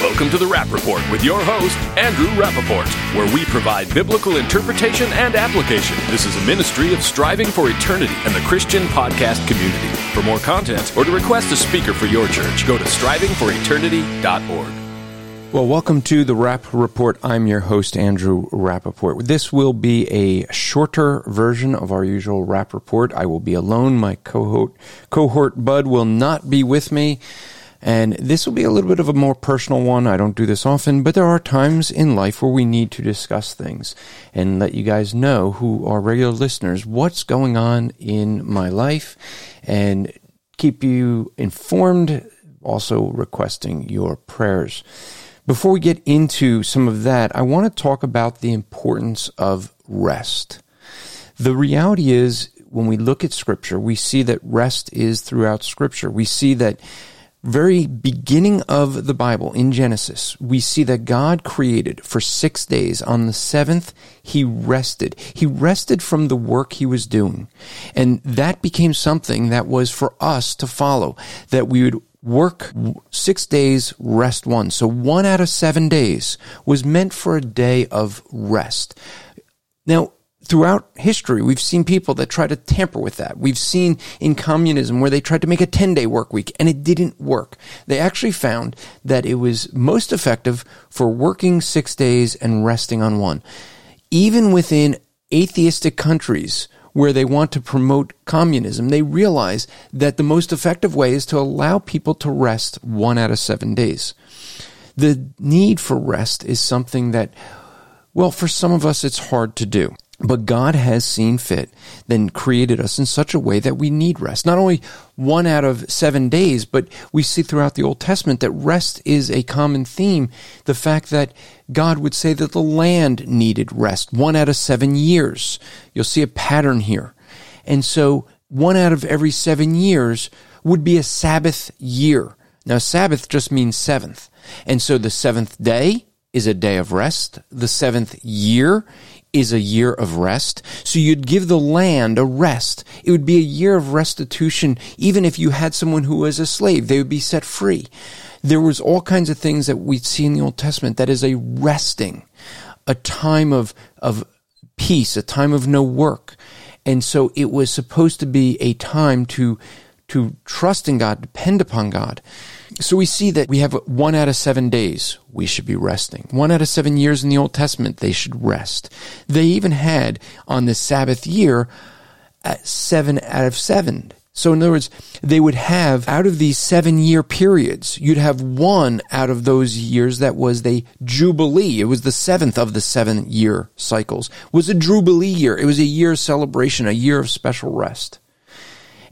Welcome to the Rapp Report with your host, Andrew Rappaport, where we provide biblical interpretation and application. This is a ministry of striving for eternity and the Christian podcast community. For more content or to request a speaker for your church, go to strivingforeternity.org. Well, welcome to the Rapp Report. I'm your host, Andrew Rappaport. This will be a shorter version of our usual Rapp Report. I will be alone. My cohort, cohort Bud will not be with me. And this will be a little bit of a more personal one. I don't do this often, but there are times in life where we need to discuss things and let you guys know who are regular listeners what's going on in my life and keep you informed, also requesting your prayers. Before we get into some of that, I want to talk about the importance of rest. The reality is, when we look at Scripture, we see that rest is throughout Scripture. We see that very beginning of the Bible in Genesis, we see that God created for six days. On the seventh, he rested. He rested from the work he was doing. And that became something that was for us to follow, that we would work six days, rest one. So one out of seven days was meant for a day of rest. Now, throughout history, we've seen people that try to tamper with that. We've seen in communism where they tried to make a 10 day work week and it didn't work. They actually found that it was most effective for working six days and resting on one. Even within atheistic countries where they want to promote communism, they realize that the most effective way is to allow people to rest one out of seven days. The need for rest is something that, well, for some of us, it's hard to do. But God has seen fit, then created us in such a way that we need rest. Not only one out of seven days, but we see throughout the Old Testament that rest is a common theme. The fact that God would say that the land needed rest, one out of seven years. You'll see a pattern here. And so one out of every seven years would be a Sabbath year. Now, Sabbath just means seventh. And so the seventh day is a day of rest. The seventh year is a year of rest. So you'd give the land a rest. It would be a year of restitution. Even if you had someone who was a slave, they would be set free. There was all kinds of things that we see in the Old Testament that is a resting, a time of, of peace, a time of no work. And so it was supposed to be a time to, to trust in God, depend upon God. So we see that we have one out of seven days we should be resting. One out of seven years in the Old Testament they should rest. They even had on the Sabbath year seven out of seven. So in other words, they would have out of these seven year periods, you'd have one out of those years that was the Jubilee. It was the seventh of the seven year cycles, was a Jubilee year. It was a year of celebration, a year of special rest.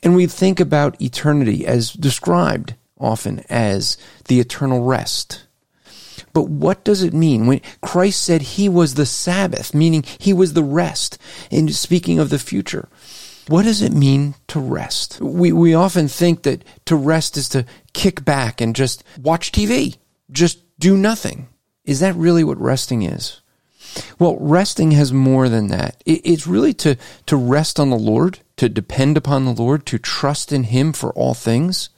And we think about eternity as described often as the eternal rest. But what does it mean when Christ said he was the Sabbath, meaning he was the rest, in speaking of the future? What does it mean to rest? We, we often think that to rest is to kick back and just watch TV, just do nothing. Is that really what resting is? Well, resting has more than that. It's really to, to rest on the Lord, to depend upon the Lord, to trust in Him for all things.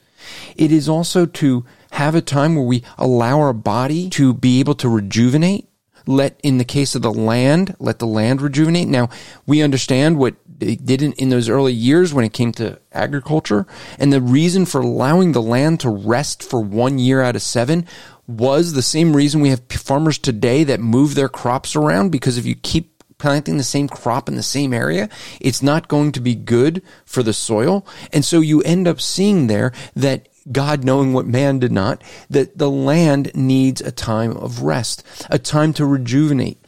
It is also to have a time where we allow our body to be able to rejuvenate. Let, in the case of the land, let the land rejuvenate. Now, we understand what they didn't in those early years when it came to agriculture. And the reason for allowing the land to rest for one year out of seven was the same reason we have farmers today that move their crops around because if you keep planting the same crop in the same area, it's not going to be good for the soil. And so you end up seeing there that God knowing what man did not, that the land needs a time of rest, a time to rejuvenate.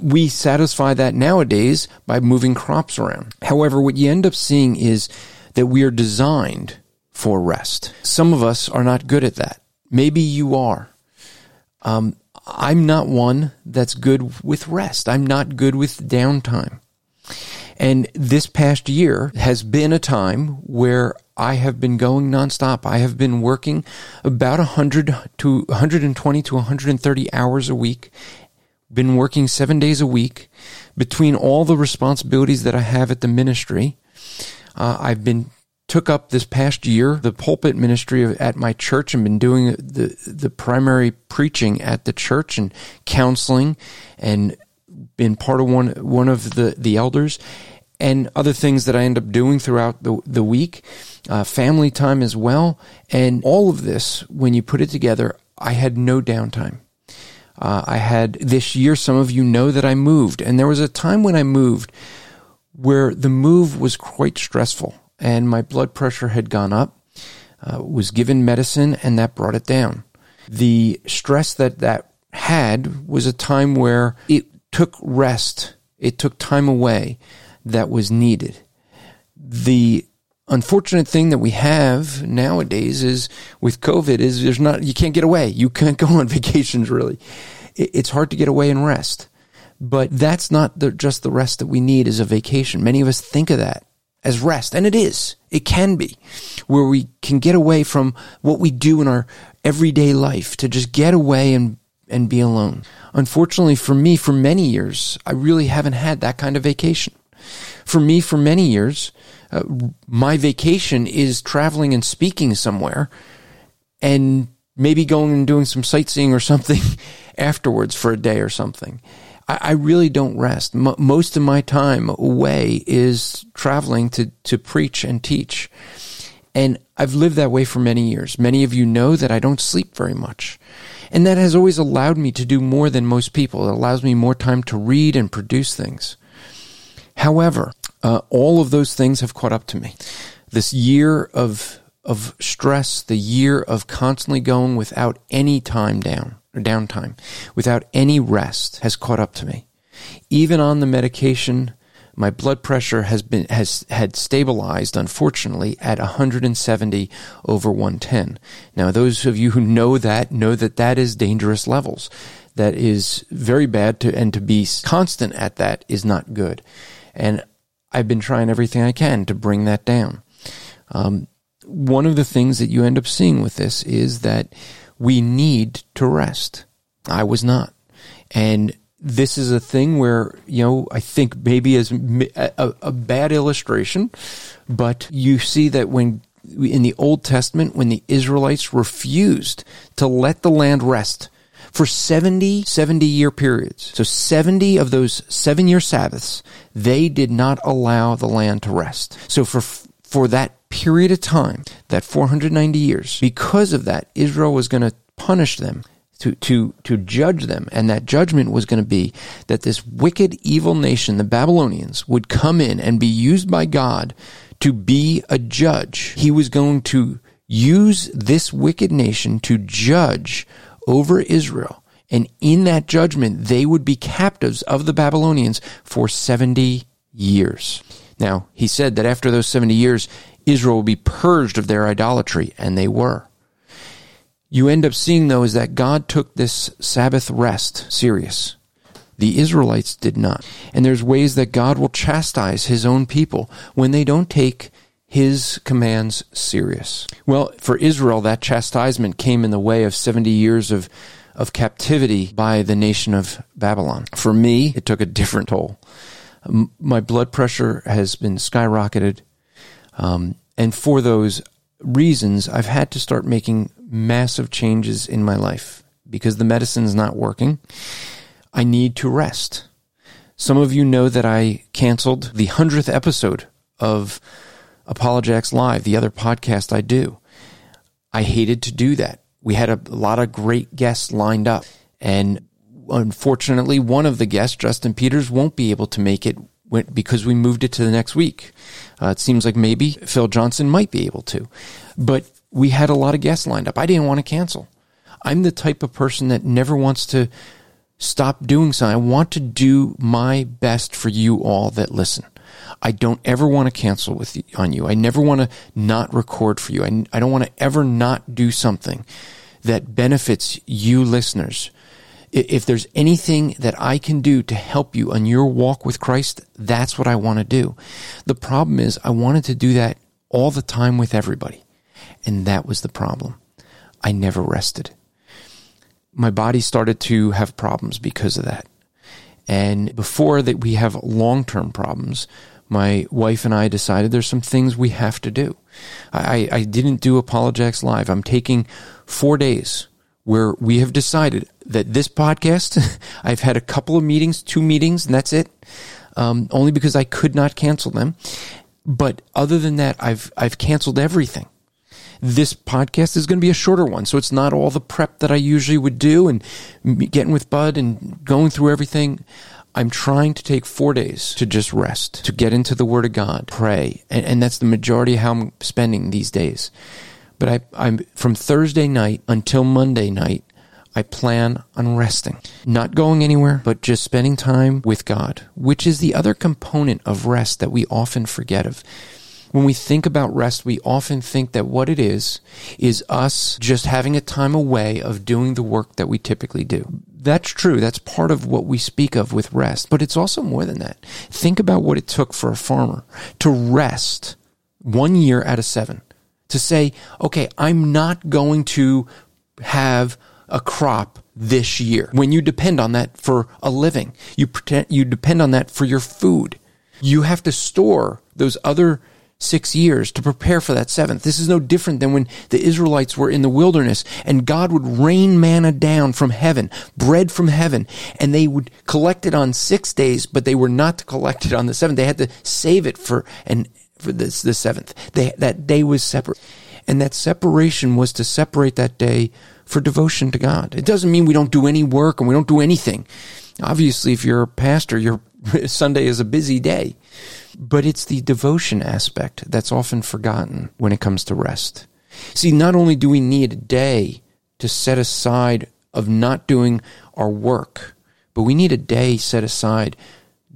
We satisfy that nowadays by moving crops around. However, what you end up seeing is that we are designed for rest. Some of us are not good at that. Maybe you are. Um, I'm not one that's good with rest. I'm not good with downtime. And this past year has been a time where I have been going nonstop. I have been working about 100 to 120 to 130 hours a week. Been working seven days a week between all the responsibilities that I have at the ministry. Uh, I've been took up this past year the pulpit ministry at my church and been doing the the primary preaching at the church and counseling and been part of one one of the the elders and other things that I end up doing throughout the the week, uh, family time as well, and all of this when you put it together, I had no downtime. Uh, I had this year. Some of you know that I moved, and there was a time when I moved where the move was quite stressful, and my blood pressure had gone up. Uh, was given medicine, and that brought it down. The stress that that had was a time where it took rest, it took time away that was needed. The unfortunate thing that we have nowadays is with COVID is there's not, you can't get away. You can't go on vacations really. It's hard to get away and rest. But that's not the, just the rest that we need as a vacation. Many of us think of that as rest, and it is. It can be, where we can get away from what we do in our everyday life to just get away and and be alone. Unfortunately for me, for many years, I really haven't had that kind of vacation. For me, for many years, uh, my vacation is traveling and speaking somewhere and maybe going and doing some sightseeing or something afterwards for a day or something. I, I really don't rest. M- most of my time away is traveling to, to preach and teach. And I've lived that way for many years. Many of you know that I don't sleep very much. And that has always allowed me to do more than most people. It allows me more time to read and produce things. However, uh, all of those things have caught up to me. This year of of stress, the year of constantly going without any time down downtime, without any rest, has caught up to me. Even on the medication my blood pressure has been has had stabilized unfortunately at 170 over 110 now those of you who know that know that that is dangerous levels. That is very bad to and to be constant at that is not good. And i've been trying everything i can to bring that down. Um, one of the things that you end up seeing with this is that we need to rest i was not and this is a thing where you know I think maybe as a, a, bad illustration, but you see that when in the Old Testament when the Israelites refused to let the land rest for 70 70 year periods. So 70 of those 7 year Sabbaths, they did not allow the land to rest. So for for that period of time, that 490 years, because of that, Israel was going to punish them to, to, to judge them. And that judgment was going to be that this wicked, evil nation, the Babylonians, would come in and be used by God to be a judge. He was going to use this wicked nation to judge over Israel. And in that judgment, they would be captives of the Babylonians for 70 years. Now, he said that after those 70 years, Israel will be purged of their idolatry, and they were you end up seeing though is that God took this Sabbath rest serious. The Israelites did not. And there's ways that God will chastise his own people when they don't take his commands serious. Well, for Israel, that chastisement came in the way of 70 years of, of captivity by the nation of Babylon. For me, it took a different toll. My blood pressure has been skyrocketed. Um, and for those reasons, I've had to start making massive changes in my life because the medicine's not working. I need to rest. Some of you know that I canceled the 100th episode of Apologetics Live, the other podcast I do. I hated to do that. We had a, a lot of great guests lined up. And unfortunately, one of the guests, Justin Peters, won't be able to make it because we moved it to the next week. Uh, it seems like maybe Phil Johnson might be able to. But we had a lot of guests lined up. I didn't want to cancel. I'm the type of person that never wants to stop doing something. I want to do my best for you all that listen. I don't ever want to cancel with you, on you. I never want to not record for you. I, I don't want to ever not do something that benefits you listeners. If there's anything that I can do to help you on your walk with Christ, that's what I want to do. The problem is I wanted to do that all the time with everybody. And that was the problem. I never rested. My body started to have problems because of that. And before that we have long-term problems, my wife and I decided there's some things we have to do. I, I didn't do Apologetics Live. I'm taking four days where we have decided that this podcast, I've had a couple of meetings, two meetings, and that's it. Um, only because I could not cancel them. But other than that, I've, I've canceled everything. This podcast is going to be a shorter one. So it's not all the prep that I usually would do and getting with Bud and going through everything. I'm trying to take four days to just rest, to get into the Word of God, pray. And, and that's the majority of how I'm spending these days. But I, I'm from Thursday night until Monday night, I plan on resting, not going anywhere, but just spending time with God, which is the other component of rest that we often forget of. When we think about rest, we often think that what it is, is us just having a time away of doing the work that we typically do. That's true. That's part of what we speak of with rest, but it's also more than that. Think about what it took for a farmer to rest one year out of seven to say, okay, I'm not going to have a crop this year. When you depend on that for a living, you pretend, you depend on that for your food. You have to store those other six years to prepare for that seventh. This is no different than when the Israelites were in the wilderness and God would rain manna down from heaven, bread from heaven, and they would collect it on six days, but they were not to collect it on the seventh. They had to save it for and for this the seventh. They, that day was separate. And that separation was to separate that day for devotion to God. It doesn't mean we don't do any work and we don't do anything. Obviously, if you're a pastor, your Sunday is a busy day. But it's the devotion aspect that's often forgotten when it comes to rest. See, not only do we need a day to set aside of not doing our work, but we need a day set aside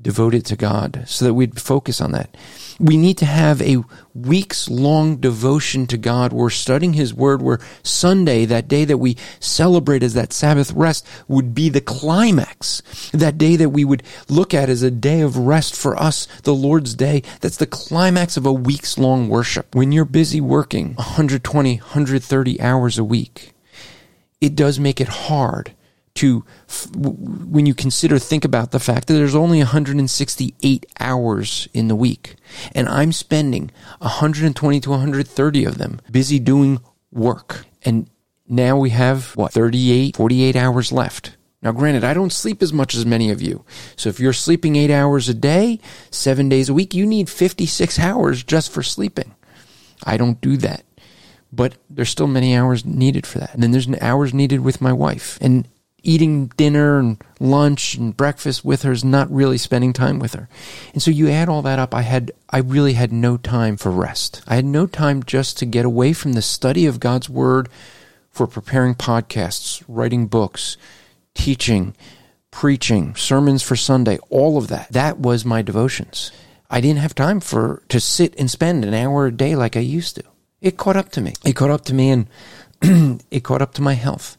devoted to God so that we'd focus on that. We need to have a weeks long devotion to God. We're studying His Word where Sunday, that day that we celebrate as that Sabbath rest, would be the climax. That day that we would look at as a day of rest for us, the Lord's day. That's the climax of a weeks long worship. When you're busy working 120, 130 hours a week, it does make it hard to when you consider think about the fact that there's only 168 hours in the week and I'm spending 120 to 130 of them busy doing work. And now we have what 38 48 hours left. Now granted I don't sleep as much as many of you. So if you're sleeping 8 hours a day 7 days a week you need 56 hours just for sleeping. I don't do that. But there's still many hours needed for that. And then there's hours needed with my wife. And eating dinner and lunch and breakfast with her is not really spending time with her. And so you add all that up, I had, I really had no time for rest. I had no time just to get away from the study of God's Word for preparing podcasts, writing books, teaching, preaching, sermons for Sunday, all of that. That was my devotions. I didn't have time for, to sit and spend an hour a day like I used to. It caught up to me. It caught up to me and it caught up to my health.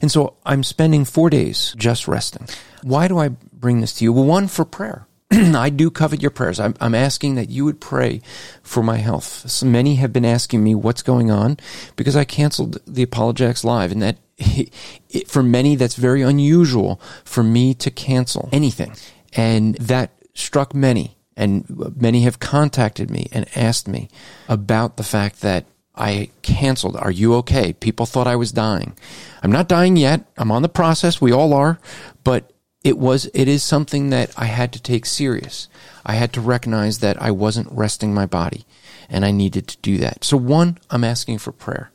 And so I'm spending four days just resting. Why do I bring this to you? Well, one, for prayer. I do covet your prayers. I'm, I'm, asking that you would pray for my health. So many have been asking me what's going on because I canceled the Apologetics Live, and that it, for many that's very unusual for me to cancel anything, and that struck many. And many have contacted me and asked me about the fact that I canceled. Are you okay? People thought I was dying. I'm not dying yet. I'm on the process. We all are. But it was it is something that I had to take serious. I had to recognize that I wasn't resting my body and I needed to do that. So one, I'm asking for prayer.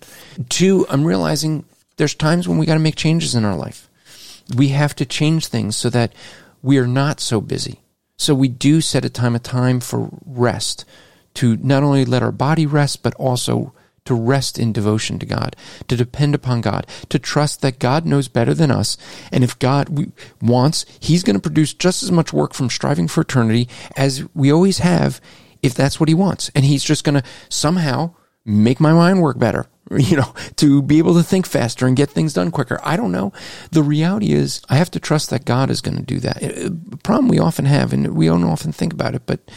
Two, I'm realizing there's times when we got to make changes in our life. We have to change things so that we are not so busy. So we do set a time of time for rest to not only let our body rest but also to rest in devotion to God, to depend upon God, to trust that God knows better than us. And if God wants, He's going to produce just as much work from striving for eternity as we always have, if that's what He wants. And He's just going to somehow make my mind work better, you know, to be able to think faster and get things done quicker. I don't know. The reality is, I have to trust that God is going to do that. Uh, A problem we often have, and we don't often think about it, but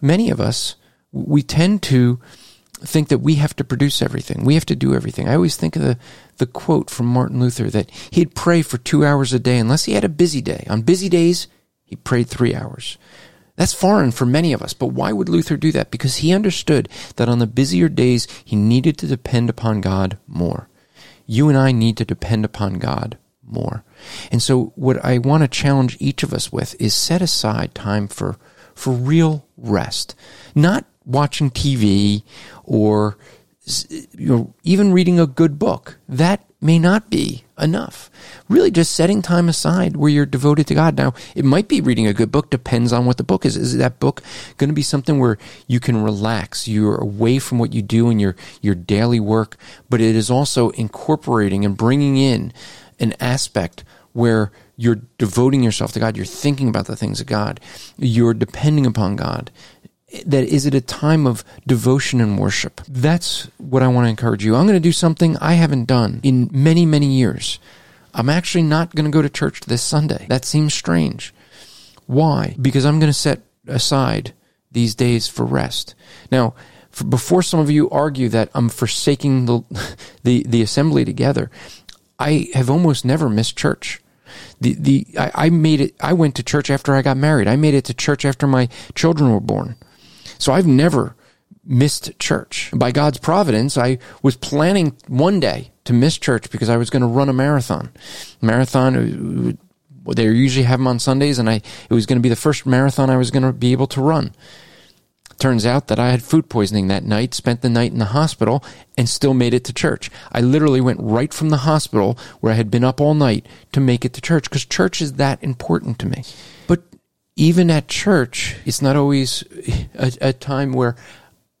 many of us, we tend to think that we have to produce everything. We have to do everything. I always think of the, the quote from Martin Luther that he'd pray for two hours a day unless he had a busy day. On busy days, he prayed three hours. That's foreign for many of us, but why would Luther do that? Because he understood that on the busier days, he needed to depend upon God more. You and I need to depend upon God more. And so what I want to challenge each of us with is set aside time for, for real rest. Not watching TV or you know even reading a good book. That may not be enough. Really just setting time aside where you're devoted to god. Now it might be reading a good book depends on what the book is. Is that book going to be something where you can relax? You're away from what you do in your your daily work but it is also incorporating and bringing in an aspect where you're devoting yourself to God, you're thinking about the things of God, you're depending upon God, that is it a time of devotion and worship. That's what I want to encourage you. I'm going to do something I haven't done in many, many years. I'm actually not going to go to church this Sunday. That seems strange. Why? Because I'm going to set aside these days for rest. Now, for, before some of you argue that I'm forsaking the, the, the assembly together, I have almost never missed church. The, the, I, I made it, I went to church after I got married. I made it to church after my children were born. So I've never missed church. By God's providence, I was planning one day to miss church because I was going to run a marathon. Marathon, uh, they usually have them on Sundays, and I it was going to be the first marathon I was going to be able to run. Turns out that I had food poisoning that night, spent the night in the hospital, and still made it to church. I literally went right from the hospital where I had been up all night to make it to church because church is that important to me. But even at church, it's not always a, a, time where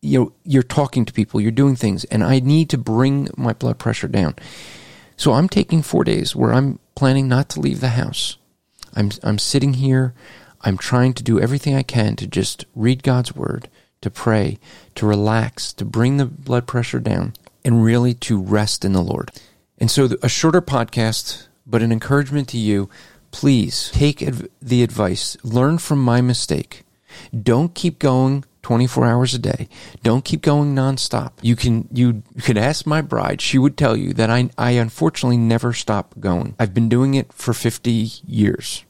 you know you're talking to people, you're doing things, and I need to bring my blood pressure down. So I'm taking four days where I'm planning not to leave the house. I'm I'm sitting here. I'm trying to do everything I can to just read God's word, to pray, to relax, to bring the blood pressure down, and really to rest in the Lord. And so a shorter podcast, but an encouragement to you please take adv- the advice, learn from my mistake. Don't keep going 24 hours a day. Don't keep going nonstop. You can you could ask my bride. She would tell you that I I unfortunately never stop going. I've been doing it for 50 years.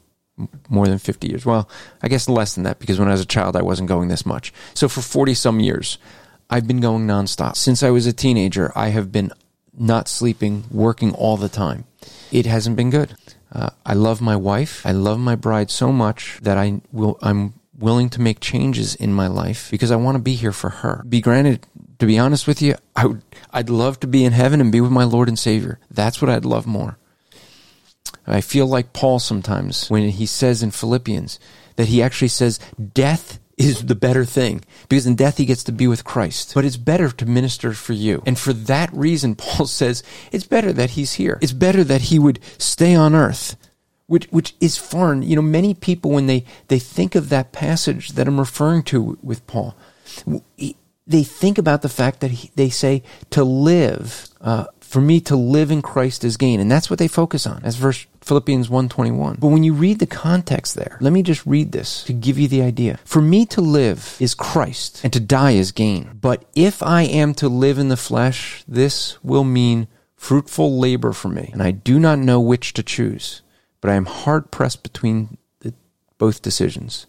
More than 50 years. Well, I guess less than that because when I was a child I wasn't going this much. So for 40 some years, I've been going nonstop. Since I was a teenager, I have been not sleeping, working all the time. It hasn't been good. Uh, I love my wife. I love my bride so much that I will. I'm willing to make changes in my life because I want to be here for her. Be granted, to be honest with you, I would. I'd love to be in heaven and be with my Lord and Savior. That's what I'd love more. I feel like Paul sometimes when he says in Philippians that he actually says death is the better thing because in death he gets to be with Christ. But it's better to minister for you. And for that reason, Paul says it's better that he's here. It's better that he would stay on earth. Which, which is foreign. You know, many people, when they, they think of that passage that I'm referring to with Paul, they think about the fact that he, they say to live uh, For me to live in Christ is gain. And that's what they focus on. That's verse Philippians 1:21. But when you read the context there, let me just read this to give you the idea. For me to live is Christ and to die is gain. But if I am to live in the flesh, this will mean fruitful labor for me, and I do not know which to choose. But I am hard pressed between the, both decisions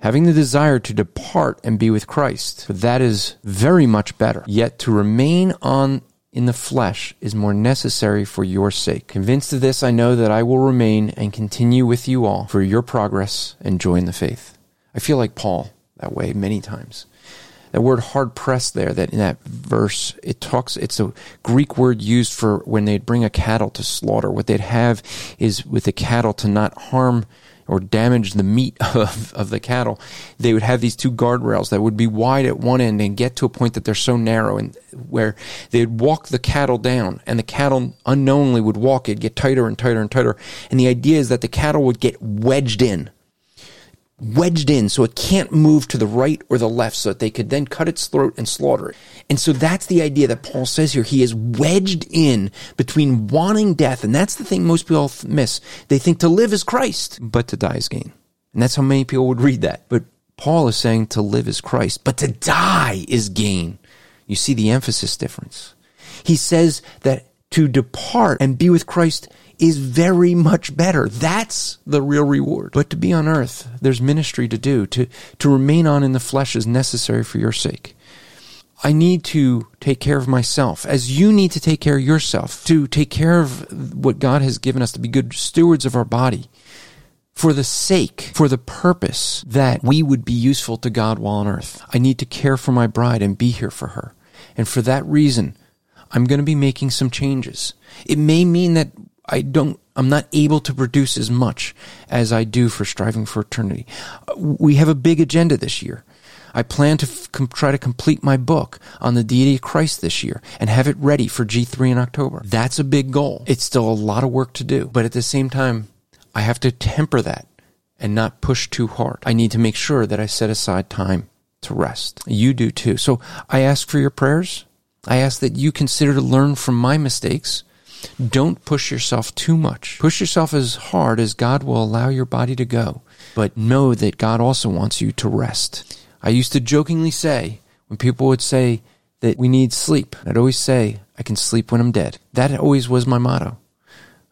having the desire to depart and be with Christ. For that is very much better. Yet to remain on in the flesh is more necessary for your sake. Convinced of this, I know that I will remain and continue with you all for your progress and joy in the faith. I feel like Paul that way many times. That word hard pressed there, that in that verse, it talks, it's a Greek word used for when they'd bring a cattle to slaughter. What they'd have is with the cattle to not harm or damage the meat of, of the cattle, they would have these two guardrails that would be wide at one end and get to a point that they're so narrow and where they'd walk the cattle down and the cattle unknowingly would walk it, get tighter and tighter and tighter. And the idea is that the cattle would get wedged in wedged in so it can't move to the right or the left so that they could then cut its throat and slaughter it. And so that's the idea that Paul says here. He is wedged in between wanting death. And that's the thing most people miss. They think to live is Christ, but to die is gain. And that's how many people would read that. But Paul is saying to live is Christ, but to die is gain. You see the emphasis difference. He says that to depart and be with Christ is very much better. That's the real reward. But to be on earth, there's ministry to do. To, to remain on in the flesh is necessary for your sake. I need to take care of myself as you need to take care of yourself, to take care of what God has given us to be good stewards of our body for the sake, for the purpose that we would be useful to God while on earth. I need to care for my bride and be here for her. And for that reason, I'm going to be making some changes. It may mean that I don't, I'm not able to produce as much as I do for striving for eternity. Uh, we have a big agenda this year. I plan to f- com- try to complete my book on the deity of Christ this year and have it ready for G3 in October. That's a big goal. It's still a lot of work to do, but at the same time, I have to temper that and not push too hard. I need to make sure that I set aside time to rest. You do too. So I ask for your prayers. I ask that you consider to learn from my mistakes don't push yourself too much. Push yourself as hard as God will allow your body to go. But know that God also wants you to rest. I used to jokingly say, when people would say that we need sleep, I'd always say, I can sleep when I'm dead. That always was my motto.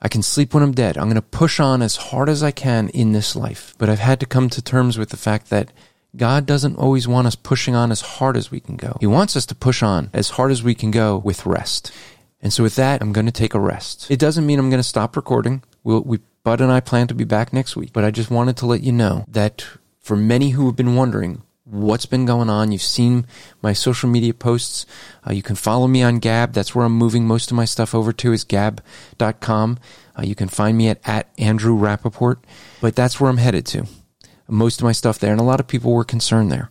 I can sleep when I'm dead. I'm going to push on as hard as I can in this life. But I've had to come to terms with the fact that God doesn't always want us pushing on as hard as we can go. He wants us to push on as hard as we can go with rest. And so with that, I'm going to take a rest. It doesn't mean I'm going to stop recording. We'll, we, Bud and I plan to be back next week, but I just wanted to let you know that for many who have been wondering what's been going on, you've seen my social media posts. Uh, you can follow me on Gab. That's where I'm moving most of my stuff over to is gab.com. Uh, you can find me at, at Andrew Rappaport, but that's where I'm headed to. Most of my stuff there. And a lot of people were concerned there.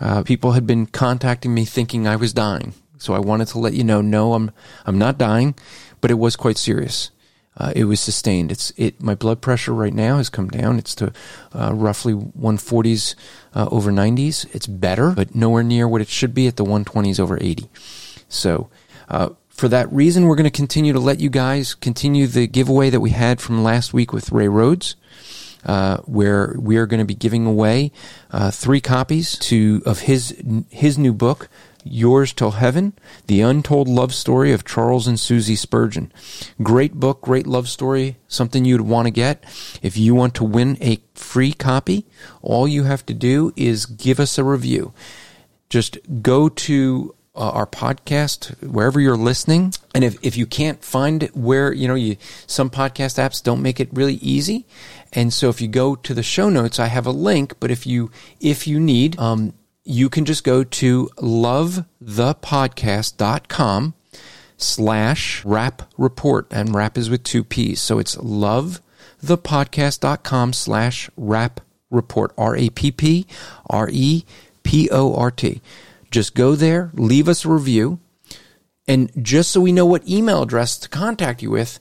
Uh, people had been contacting me thinking I was dying. So I wanted to let you know, no, I'm I'm not dying, but it was quite serious. Uh, it was sustained. It's it. My blood pressure right now has come down. It's to uh, roughly 140s uh, over 90s. It's better, but nowhere near what it should be at the 120s over 80. So uh, for that reason, we're going to continue to let you guys continue the giveaway that we had from last week with Ray Rhodes. Uh, where we are going to be giving away uh, three copies to of his his new book, Yours Till Heaven, The Untold Love Story of Charles and Susie Spurgeon. Great book, great love story, something you'd want to get. If you want to win a free copy, all you have to do is give us a review. Just go to uh, our podcast wherever you're listening and if, if you can't find it where you know you some podcast apps don't make it really easy and so if you go to the show notes i have a link but if you if you need um, you can just go to lovethepodcast.com slash rap report and rap is with two P's. So it's lovethepodcast.com slash rap report. R-A-P-P R-E-P-O-R-T. Just go there, leave us a review. And just so we know what email address to contact you with,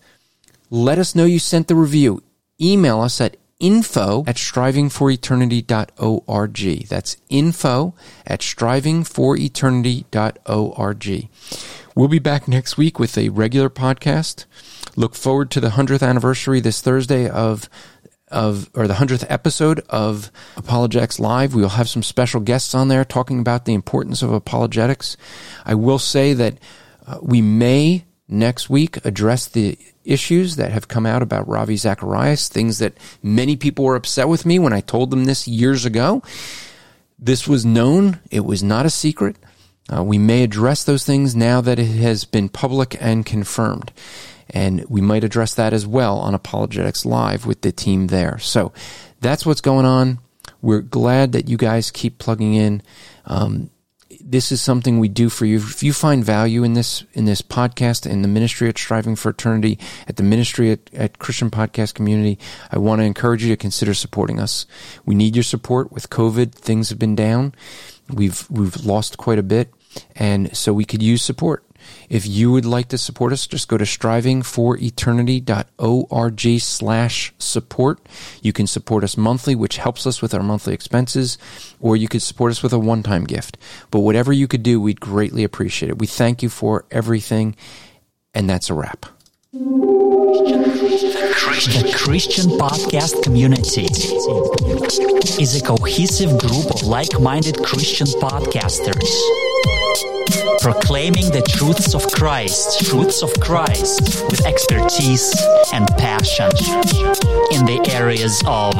let us know you sent the review. Email us at info at strivingforeternity.org. That's info at strivingforeternity.org. We'll be back next week with a regular podcast. Look forward to the 100th anniversary this Thursday of of or the 100th episode of Apologetics Live. We will have some special guests on there talking about the importance of apologetics. I will say that uh, we may next week address the issues that have come out about Ravi Zacharias, things that many people were upset with me when I told them this years ago. This was known, it was not a secret. Uh, we may address those things now that it has been public and confirmed. And we might address that as well on Apologetics Live with the team there. So that's what's going on. We're glad that you guys keep plugging in. Um, this is something we do for you. If you find value in this in this podcast, in the ministry at Striving for Eternity, at the ministry at, at Christian Podcast Community, I want to encourage you to consider supporting us. We need your support. With COVID, things have been down. We've we've lost quite a bit, and so we could use support. If you would like to support us, just go to strivingforeternity.org slash support. You can support us monthly, which helps us with our monthly expenses, or you could support us with a one-time gift. But whatever you could do, we'd greatly appreciate it. We thank you for everything, and that's a wrap. The Christian Podcast Community is a cohesive group of like minded Christian podcasters proclaiming the truths of Christ, truths of Christ with expertise and passion in the areas of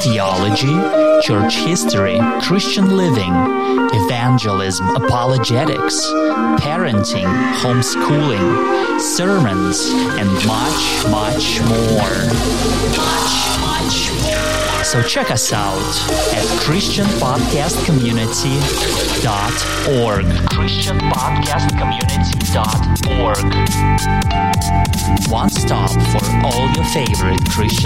theology, church history, Christian living, evangelism, apologetics, parenting, homeschooling, sermons, and much, much more. Much, much more. So check us out at christianpodcastcommunity.org. christianpodcastcommunity.org. One stop for all your favorite Christian